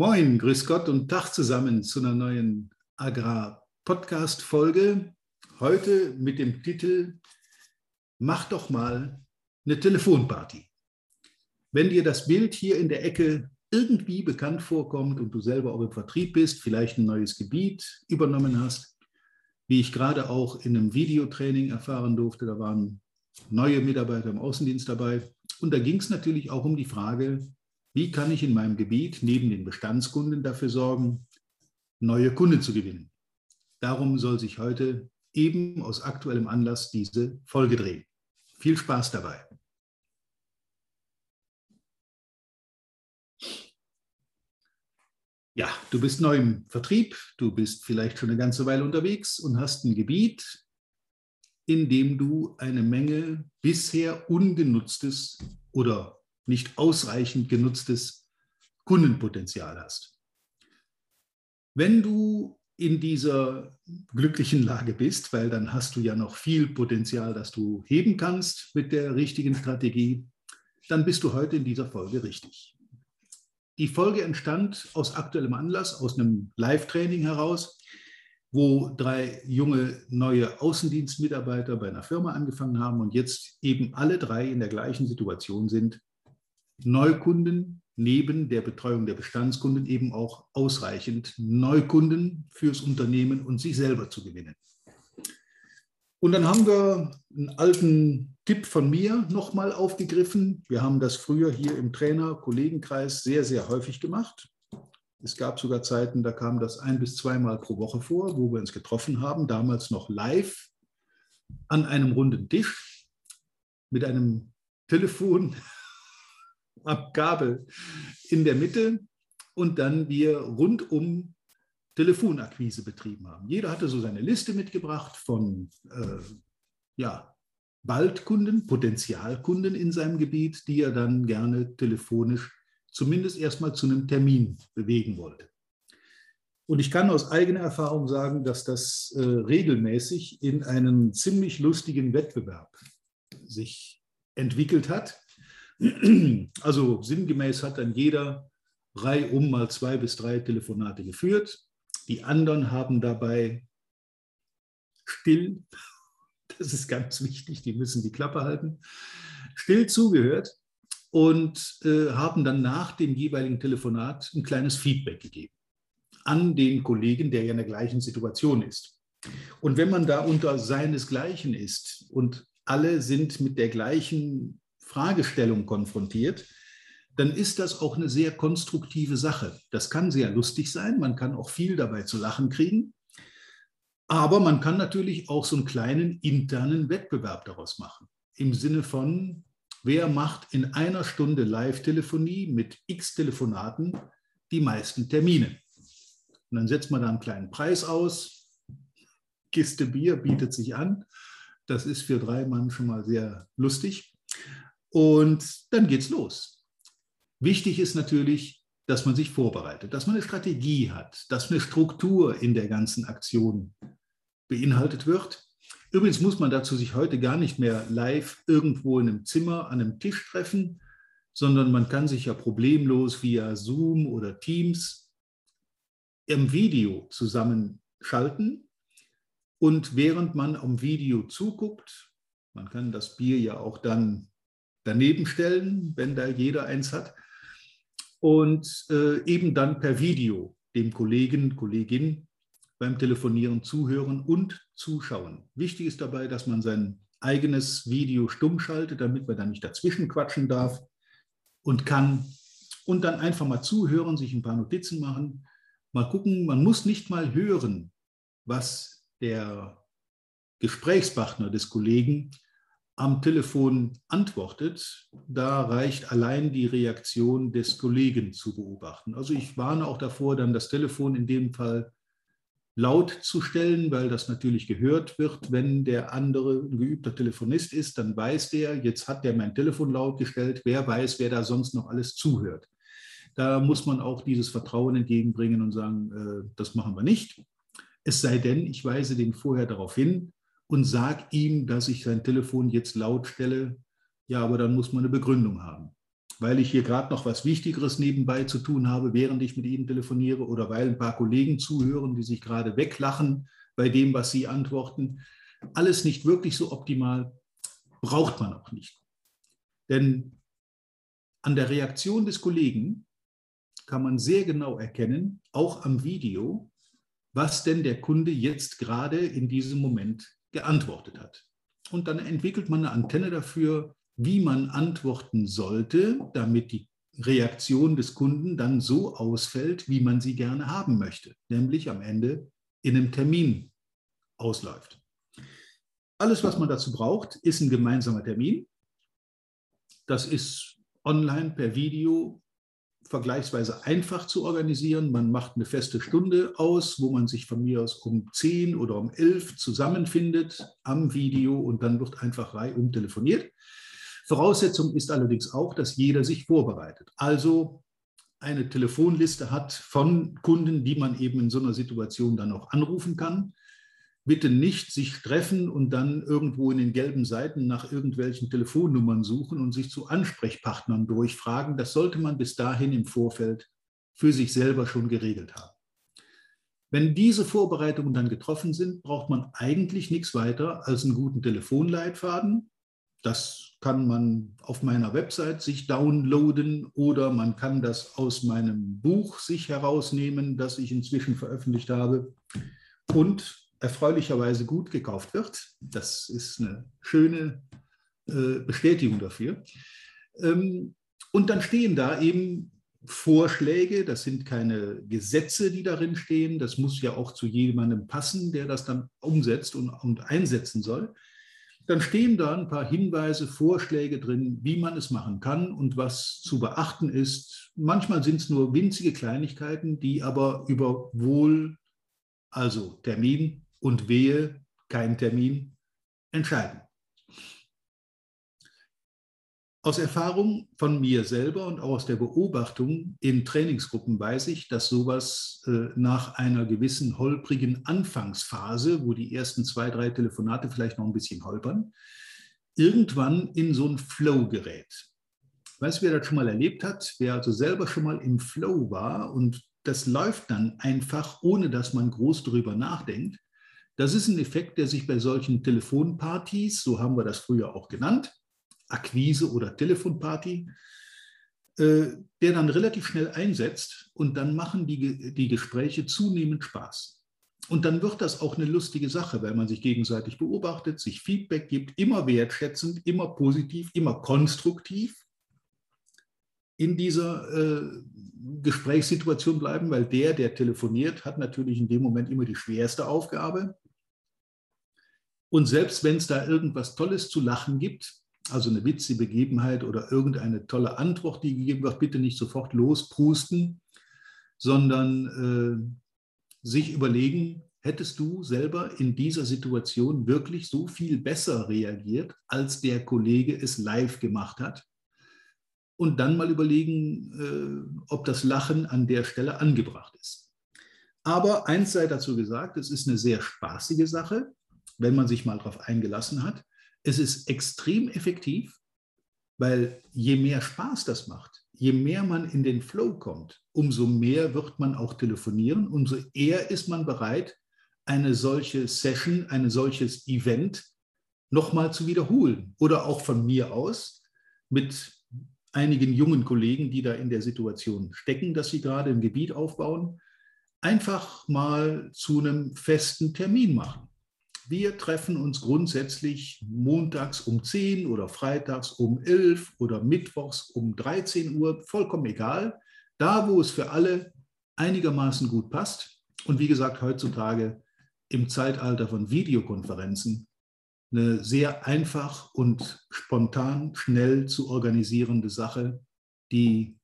Moin, grüß Gott und Tag zusammen zu einer neuen Agrar-Podcast-Folge. Heute mit dem Titel Mach doch mal eine Telefonparty. Wenn dir das Bild hier in der Ecke irgendwie bekannt vorkommt und du selber auch im Vertrieb bist, vielleicht ein neues Gebiet übernommen hast, wie ich gerade auch in einem Videotraining erfahren durfte, da waren neue Mitarbeiter im Außendienst dabei. Und da ging es natürlich auch um die Frage, wie kann ich in meinem Gebiet neben den Bestandskunden dafür sorgen, neue Kunden zu gewinnen? Darum soll sich heute eben aus aktuellem Anlass diese Folge drehen. Viel Spaß dabei. Ja, du bist neu im Vertrieb, du bist vielleicht schon eine ganze Weile unterwegs und hast ein Gebiet, in dem du eine Menge bisher ungenutztes oder nicht ausreichend genutztes Kundenpotenzial hast. Wenn du in dieser glücklichen Lage bist, weil dann hast du ja noch viel Potenzial, das du heben kannst mit der richtigen Strategie, dann bist du heute in dieser Folge richtig. Die Folge entstand aus aktuellem Anlass, aus einem Live-Training heraus, wo drei junge neue Außendienstmitarbeiter bei einer Firma angefangen haben und jetzt eben alle drei in der gleichen Situation sind, Neukunden neben der Betreuung der Bestandskunden eben auch ausreichend Neukunden fürs Unternehmen und sich selber zu gewinnen. Und dann haben wir einen alten Tipp von mir nochmal aufgegriffen. Wir haben das früher hier im Trainer-Kollegenkreis sehr, sehr häufig gemacht. Es gab sogar Zeiten, da kam das ein bis zweimal pro Woche vor, wo wir uns getroffen haben, damals noch live an einem runden Tisch mit einem Telefon am in der Mitte und dann wir rundum Telefonakquise betrieben haben. Jeder hatte so seine Liste mitgebracht von äh, ja, Baldkunden, Potenzialkunden in seinem Gebiet, die er dann gerne telefonisch zumindest erstmal zu einem Termin bewegen wollte. Und ich kann aus eigener Erfahrung sagen, dass das äh, regelmäßig in einen ziemlich lustigen Wettbewerb sich entwickelt hat, also sinngemäß hat dann jeder reihum mal zwei bis drei Telefonate geführt. Die anderen haben dabei still, das ist ganz wichtig, die müssen die Klappe halten, still zugehört und äh, haben dann nach dem jeweiligen Telefonat ein kleines Feedback gegeben an den Kollegen, der ja in der gleichen Situation ist. Und wenn man da unter seinesgleichen ist und alle sind mit der gleichen Fragestellung konfrontiert, dann ist das auch eine sehr konstruktive Sache. Das kann sehr lustig sein, man kann auch viel dabei zu lachen kriegen, aber man kann natürlich auch so einen kleinen internen Wettbewerb daraus machen. Im Sinne von, wer macht in einer Stunde Live-Telefonie mit x Telefonaten die meisten Termine? Und dann setzt man da einen kleinen Preis aus. Kiste Bier bietet sich an. Das ist für drei Mann schon mal sehr lustig. Und dann geht's los. Wichtig ist natürlich, dass man sich vorbereitet, dass man eine Strategie hat, dass eine Struktur in der ganzen Aktion beinhaltet wird. Übrigens muss man dazu sich heute gar nicht mehr live irgendwo in einem Zimmer an einem Tisch treffen, sondern man kann sich ja problemlos via Zoom oder Teams im Video zusammenschalten. Und während man am Video zuguckt, man kann das Bier ja auch dann daneben stellen, wenn da jeder eins hat. Und äh, eben dann per Video dem Kollegen, Kollegin beim Telefonieren zuhören und zuschauen. Wichtig ist dabei, dass man sein eigenes Video stumm schaltet, damit man da nicht dazwischen quatschen darf und kann. Und dann einfach mal zuhören, sich ein paar Notizen machen, mal gucken. Man muss nicht mal hören, was der Gesprächspartner des Kollegen am Telefon antwortet, da reicht allein die Reaktion des Kollegen zu beobachten. Also ich warne auch davor, dann das Telefon in dem Fall laut zu stellen, weil das natürlich gehört wird. Wenn der andere ein geübter Telefonist ist, dann weiß der, jetzt hat der mein Telefon laut gestellt, wer weiß, wer da sonst noch alles zuhört. Da muss man auch dieses Vertrauen entgegenbringen und sagen, äh, das machen wir nicht. Es sei denn, ich weise den vorher darauf hin, und sag ihm, dass ich sein Telefon jetzt laut stelle. Ja, aber dann muss man eine Begründung haben. weil ich hier gerade noch was Wichtigeres nebenbei zu tun habe, während ich mit Ihnen telefoniere oder weil ein paar Kollegen zuhören, die sich gerade weglachen bei dem, was Sie antworten. Alles nicht wirklich so optimal, braucht man auch nicht. Denn an der Reaktion des Kollegen kann man sehr genau erkennen, auch am Video, was denn der Kunde jetzt gerade in diesem Moment geantwortet hat. Und dann entwickelt man eine Antenne dafür, wie man antworten sollte, damit die Reaktion des Kunden dann so ausfällt, wie man sie gerne haben möchte, nämlich am Ende in einem Termin ausläuft. Alles, was man dazu braucht, ist ein gemeinsamer Termin. Das ist online per Video vergleichsweise einfach zu organisieren. Man macht eine feste Stunde aus, wo man sich von mir aus um 10 oder um 11 zusammenfindet am Video und dann wird einfach reihum telefoniert. Voraussetzung ist allerdings auch, dass jeder sich vorbereitet. Also eine Telefonliste hat von Kunden, die man eben in so einer Situation dann auch anrufen kann bitte nicht sich treffen und dann irgendwo in den gelben Seiten nach irgendwelchen Telefonnummern suchen und sich zu Ansprechpartnern durchfragen. Das sollte man bis dahin im Vorfeld für sich selber schon geregelt haben. Wenn diese Vorbereitungen dann getroffen sind, braucht man eigentlich nichts weiter als einen guten Telefonleitfaden. Das kann man auf meiner Website sich downloaden oder man kann das aus meinem Buch sich herausnehmen, das ich inzwischen veröffentlicht habe. Und erfreulicherweise gut gekauft wird. Das ist eine schöne äh, Bestätigung dafür. Ähm, und dann stehen da eben Vorschläge, das sind keine Gesetze, die darin stehen, das muss ja auch zu jemandem passen, der das dann umsetzt und, und einsetzen soll. Dann stehen da ein paar Hinweise, Vorschläge drin, wie man es machen kann und was zu beachten ist. Manchmal sind es nur winzige Kleinigkeiten, die aber über Wohl, also Termin, und wehe, kein Termin, entscheiden. Aus Erfahrung von mir selber und auch aus der Beobachtung in Trainingsgruppen weiß ich, dass sowas äh, nach einer gewissen holprigen Anfangsphase, wo die ersten zwei, drei Telefonate vielleicht noch ein bisschen holpern, irgendwann in so ein Flow gerät. Weißt du, wer das schon mal erlebt hat? Wer also selber schon mal im Flow war und das läuft dann einfach, ohne dass man groß darüber nachdenkt, das ist ein Effekt, der sich bei solchen Telefonpartys, so haben wir das früher auch genannt, Akquise oder Telefonparty, äh, der dann relativ schnell einsetzt und dann machen die, die Gespräche zunehmend Spaß. Und dann wird das auch eine lustige Sache, weil man sich gegenseitig beobachtet, sich Feedback gibt, immer wertschätzend, immer positiv, immer konstruktiv in dieser äh, Gesprächssituation bleiben, weil der, der telefoniert, hat natürlich in dem Moment immer die schwerste Aufgabe. Und selbst wenn es da irgendwas Tolles zu lachen gibt, also eine witzige Begebenheit oder irgendeine tolle Antwort, die gegeben wird, bitte nicht sofort losprusten, sondern äh, sich überlegen, hättest du selber in dieser Situation wirklich so viel besser reagiert, als der Kollege es live gemacht hat? Und dann mal überlegen, äh, ob das Lachen an der Stelle angebracht ist. Aber eins sei dazu gesagt, es ist eine sehr spaßige Sache wenn man sich mal darauf eingelassen hat. Es ist extrem effektiv, weil je mehr Spaß das macht, je mehr man in den Flow kommt, umso mehr wird man auch telefonieren, umso eher ist man bereit, eine solche Session, ein solches Event nochmal zu wiederholen. Oder auch von mir aus mit einigen jungen Kollegen, die da in der Situation stecken, dass sie gerade ein Gebiet aufbauen, einfach mal zu einem festen Termin machen. Wir treffen uns grundsätzlich montags um 10 oder freitags um 11 oder mittwochs um 13 Uhr, vollkommen egal, da wo es für alle einigermaßen gut passt. Und wie gesagt, heutzutage im Zeitalter von Videokonferenzen eine sehr einfach und spontan, schnell zu organisierende Sache, die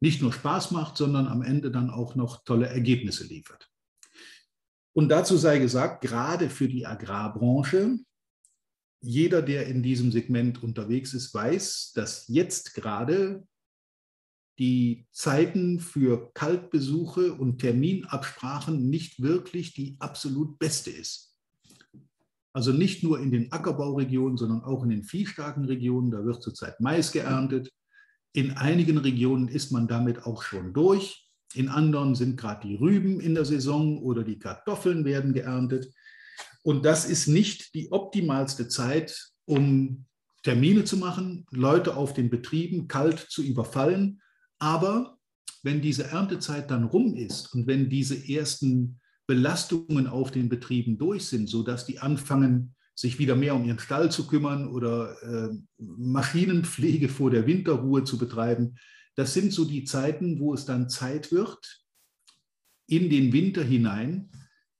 nicht nur Spaß macht, sondern am Ende dann auch noch tolle Ergebnisse liefert. Und dazu sei gesagt, gerade für die Agrarbranche, jeder, der in diesem Segment unterwegs ist, weiß, dass jetzt gerade die Zeiten für Kaltbesuche und Terminabsprachen nicht wirklich die absolut beste ist. Also nicht nur in den Ackerbauregionen, sondern auch in den viehstarken Regionen. Da wird zurzeit Mais geerntet. In einigen Regionen ist man damit auch schon durch. In anderen sind gerade die Rüben in der Saison oder die Kartoffeln werden geerntet. Und das ist nicht die optimalste Zeit, um Termine zu machen, Leute auf den Betrieben kalt zu überfallen. Aber wenn diese Erntezeit dann rum ist und wenn diese ersten Belastungen auf den Betrieben durch sind, sodass die anfangen, sich wieder mehr um ihren Stall zu kümmern oder äh, Maschinenpflege vor der Winterruhe zu betreiben. Das sind so die Zeiten, wo es dann Zeit wird, in den Winter hinein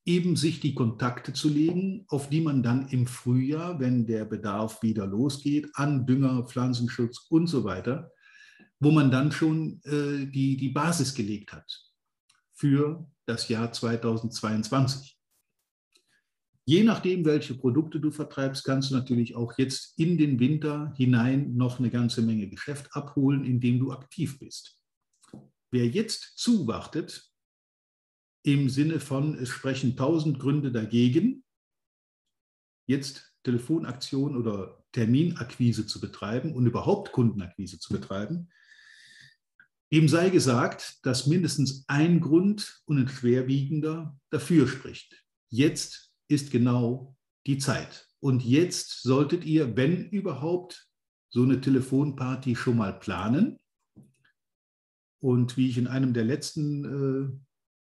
eben sich die Kontakte zu legen, auf die man dann im Frühjahr, wenn der Bedarf wieder losgeht, an Dünger, Pflanzenschutz und so weiter, wo man dann schon äh, die, die Basis gelegt hat für das Jahr 2022. Je nachdem, welche Produkte du vertreibst, kannst du natürlich auch jetzt in den Winter hinein noch eine ganze Menge Geschäft abholen, indem du aktiv bist. Wer jetzt zuwartet, im Sinne von, es sprechen tausend Gründe dagegen, jetzt Telefonaktion oder Terminakquise zu betreiben und überhaupt Kundenakquise zu betreiben, dem sei gesagt, dass mindestens ein Grund und ein schwerwiegender dafür spricht. Jetzt ist genau die Zeit. Und jetzt solltet ihr, wenn überhaupt, so eine Telefonparty schon mal planen. Und wie ich in einem der letzten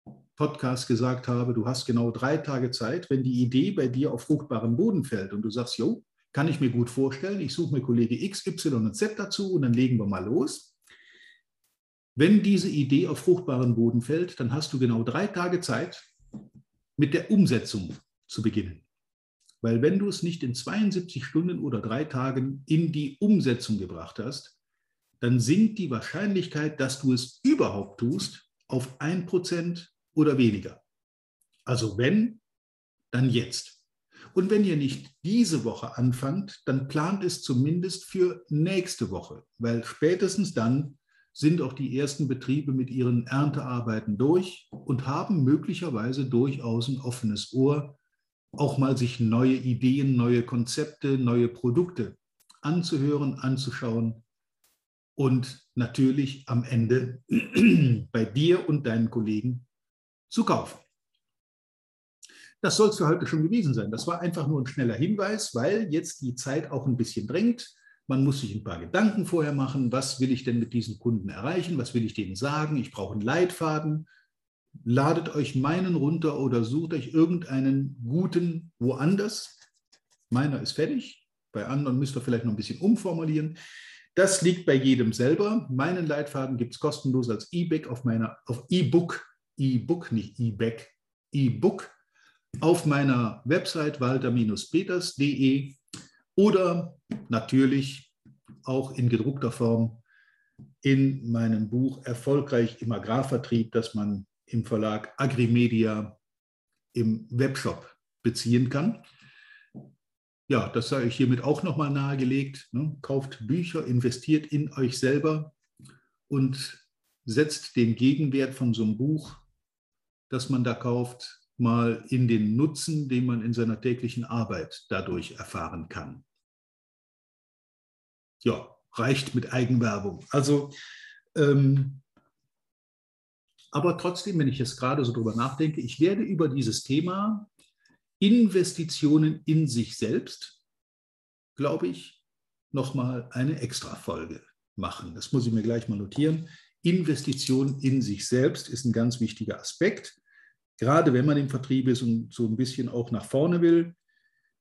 äh, Podcasts gesagt habe, du hast genau drei Tage Zeit, wenn die Idee bei dir auf fruchtbaren Boden fällt und du sagst, jo, kann ich mir gut vorstellen, ich suche mir Kollege X, Y und Z dazu und dann legen wir mal los. Wenn diese Idee auf fruchtbaren Boden fällt, dann hast du genau drei Tage Zeit, mit der Umsetzung zu beginnen. Weil wenn du es nicht in 72 Stunden oder drei Tagen in die Umsetzung gebracht hast, dann sinkt die Wahrscheinlichkeit, dass du es überhaupt tust, auf 1% oder weniger. Also wenn, dann jetzt. Und wenn ihr nicht diese Woche anfangt, dann plant es zumindest für nächste Woche, weil spätestens dann sind auch die ersten Betriebe mit ihren Erntearbeiten durch und haben möglicherweise durchaus ein offenes Ohr auch mal sich neue Ideen, neue Konzepte, neue Produkte anzuhören, anzuschauen und natürlich am Ende bei dir und deinen Kollegen zu kaufen. Das soll es für heute schon gewesen sein. Das war einfach nur ein schneller Hinweis, weil jetzt die Zeit auch ein bisschen drängt. Man muss sich ein paar Gedanken vorher machen. Was will ich denn mit diesen Kunden erreichen? Was will ich denen sagen? Ich brauche einen Leitfaden ladet euch meinen runter oder sucht euch irgendeinen guten woanders. Meiner ist fertig, bei anderen müsst ihr vielleicht noch ein bisschen umformulieren. Das liegt bei jedem selber. Meinen Leitfaden gibt es kostenlos als E-Book auf meiner, auf E-Book, E-Book, nicht E-Back, E-Book auf meiner Website walter-peters.de oder natürlich auch in gedruckter Form in meinem Buch Erfolgreich im Agrarvertrieb, das man im Verlag Agrimedia im Webshop beziehen kann. Ja, das sei euch hiermit auch nochmal nahegelegt. Ne? Kauft Bücher, investiert in euch selber und setzt den Gegenwert von so einem Buch, das man da kauft, mal in den Nutzen, den man in seiner täglichen Arbeit dadurch erfahren kann. Ja, reicht mit Eigenwerbung. Also ähm, aber trotzdem, wenn ich jetzt gerade so drüber nachdenke, ich werde über dieses Thema Investitionen in sich selbst, glaube ich, nochmal eine Extra-Folge machen. Das muss ich mir gleich mal notieren. Investition in sich selbst ist ein ganz wichtiger Aspekt. Gerade wenn man im Vertrieb ist und so ein bisschen auch nach vorne will,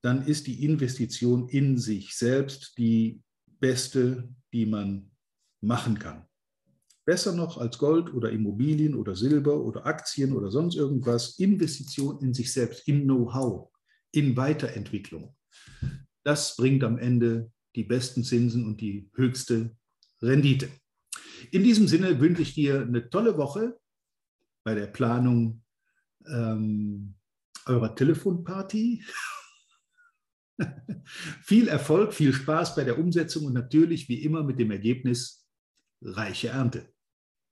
dann ist die Investition in sich selbst die beste, die man machen kann. Besser noch als Gold oder Immobilien oder Silber oder Aktien oder sonst irgendwas, Investition in sich selbst, in Know-how, in Weiterentwicklung. Das bringt am Ende die besten Zinsen und die höchste Rendite. In diesem Sinne wünsche ich dir eine tolle Woche bei der Planung ähm, eurer Telefonparty. viel Erfolg, viel Spaß bei der Umsetzung und natürlich wie immer mit dem Ergebnis, reiche Ernte.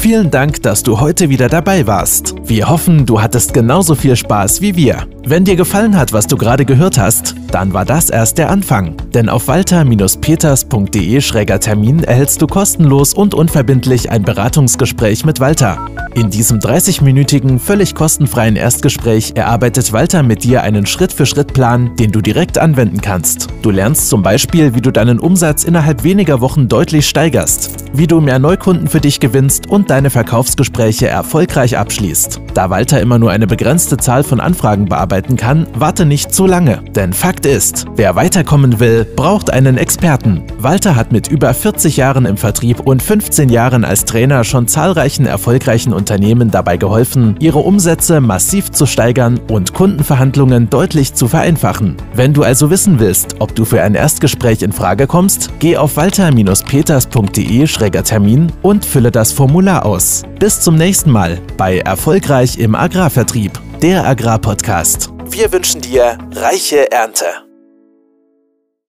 Vielen Dank, dass du heute wieder dabei warst. Wir hoffen, du hattest genauso viel Spaß wie wir. Wenn dir gefallen hat, was du gerade gehört hast, dann war das erst der Anfang. Denn auf walter-peters.de-termin erhältst du kostenlos und unverbindlich ein Beratungsgespräch mit Walter. In diesem 30-minütigen, völlig kostenfreien Erstgespräch erarbeitet Walter mit dir einen Schritt-für-Schritt-Plan, den du direkt anwenden kannst. Du lernst zum Beispiel, wie du deinen Umsatz innerhalb weniger Wochen deutlich steigerst, wie du mehr Neukunden für dich gewinnst und deine Verkaufsgespräche erfolgreich abschließt. Da Walter immer nur eine begrenzte Zahl von Anfragen bearbeiten kann, warte nicht zu lange. Denn Fakt ist, wer weiterkommen will, braucht einen Experten. Walter hat mit über 40 Jahren im Vertrieb und 15 Jahren als Trainer schon zahlreichen erfolgreichen Unternehmen dabei geholfen, ihre Umsätze massiv zu steigern und Kundenverhandlungen deutlich zu vereinfachen. Wenn du also wissen willst, ob du für ein Erstgespräch in Frage kommst, geh auf walter-peters.de-termin und fülle das Formular aus. Bis zum nächsten Mal bei Erfolgreich im Agrarvertrieb, der Agrarpodcast. Wir wünschen dir reiche Ernte.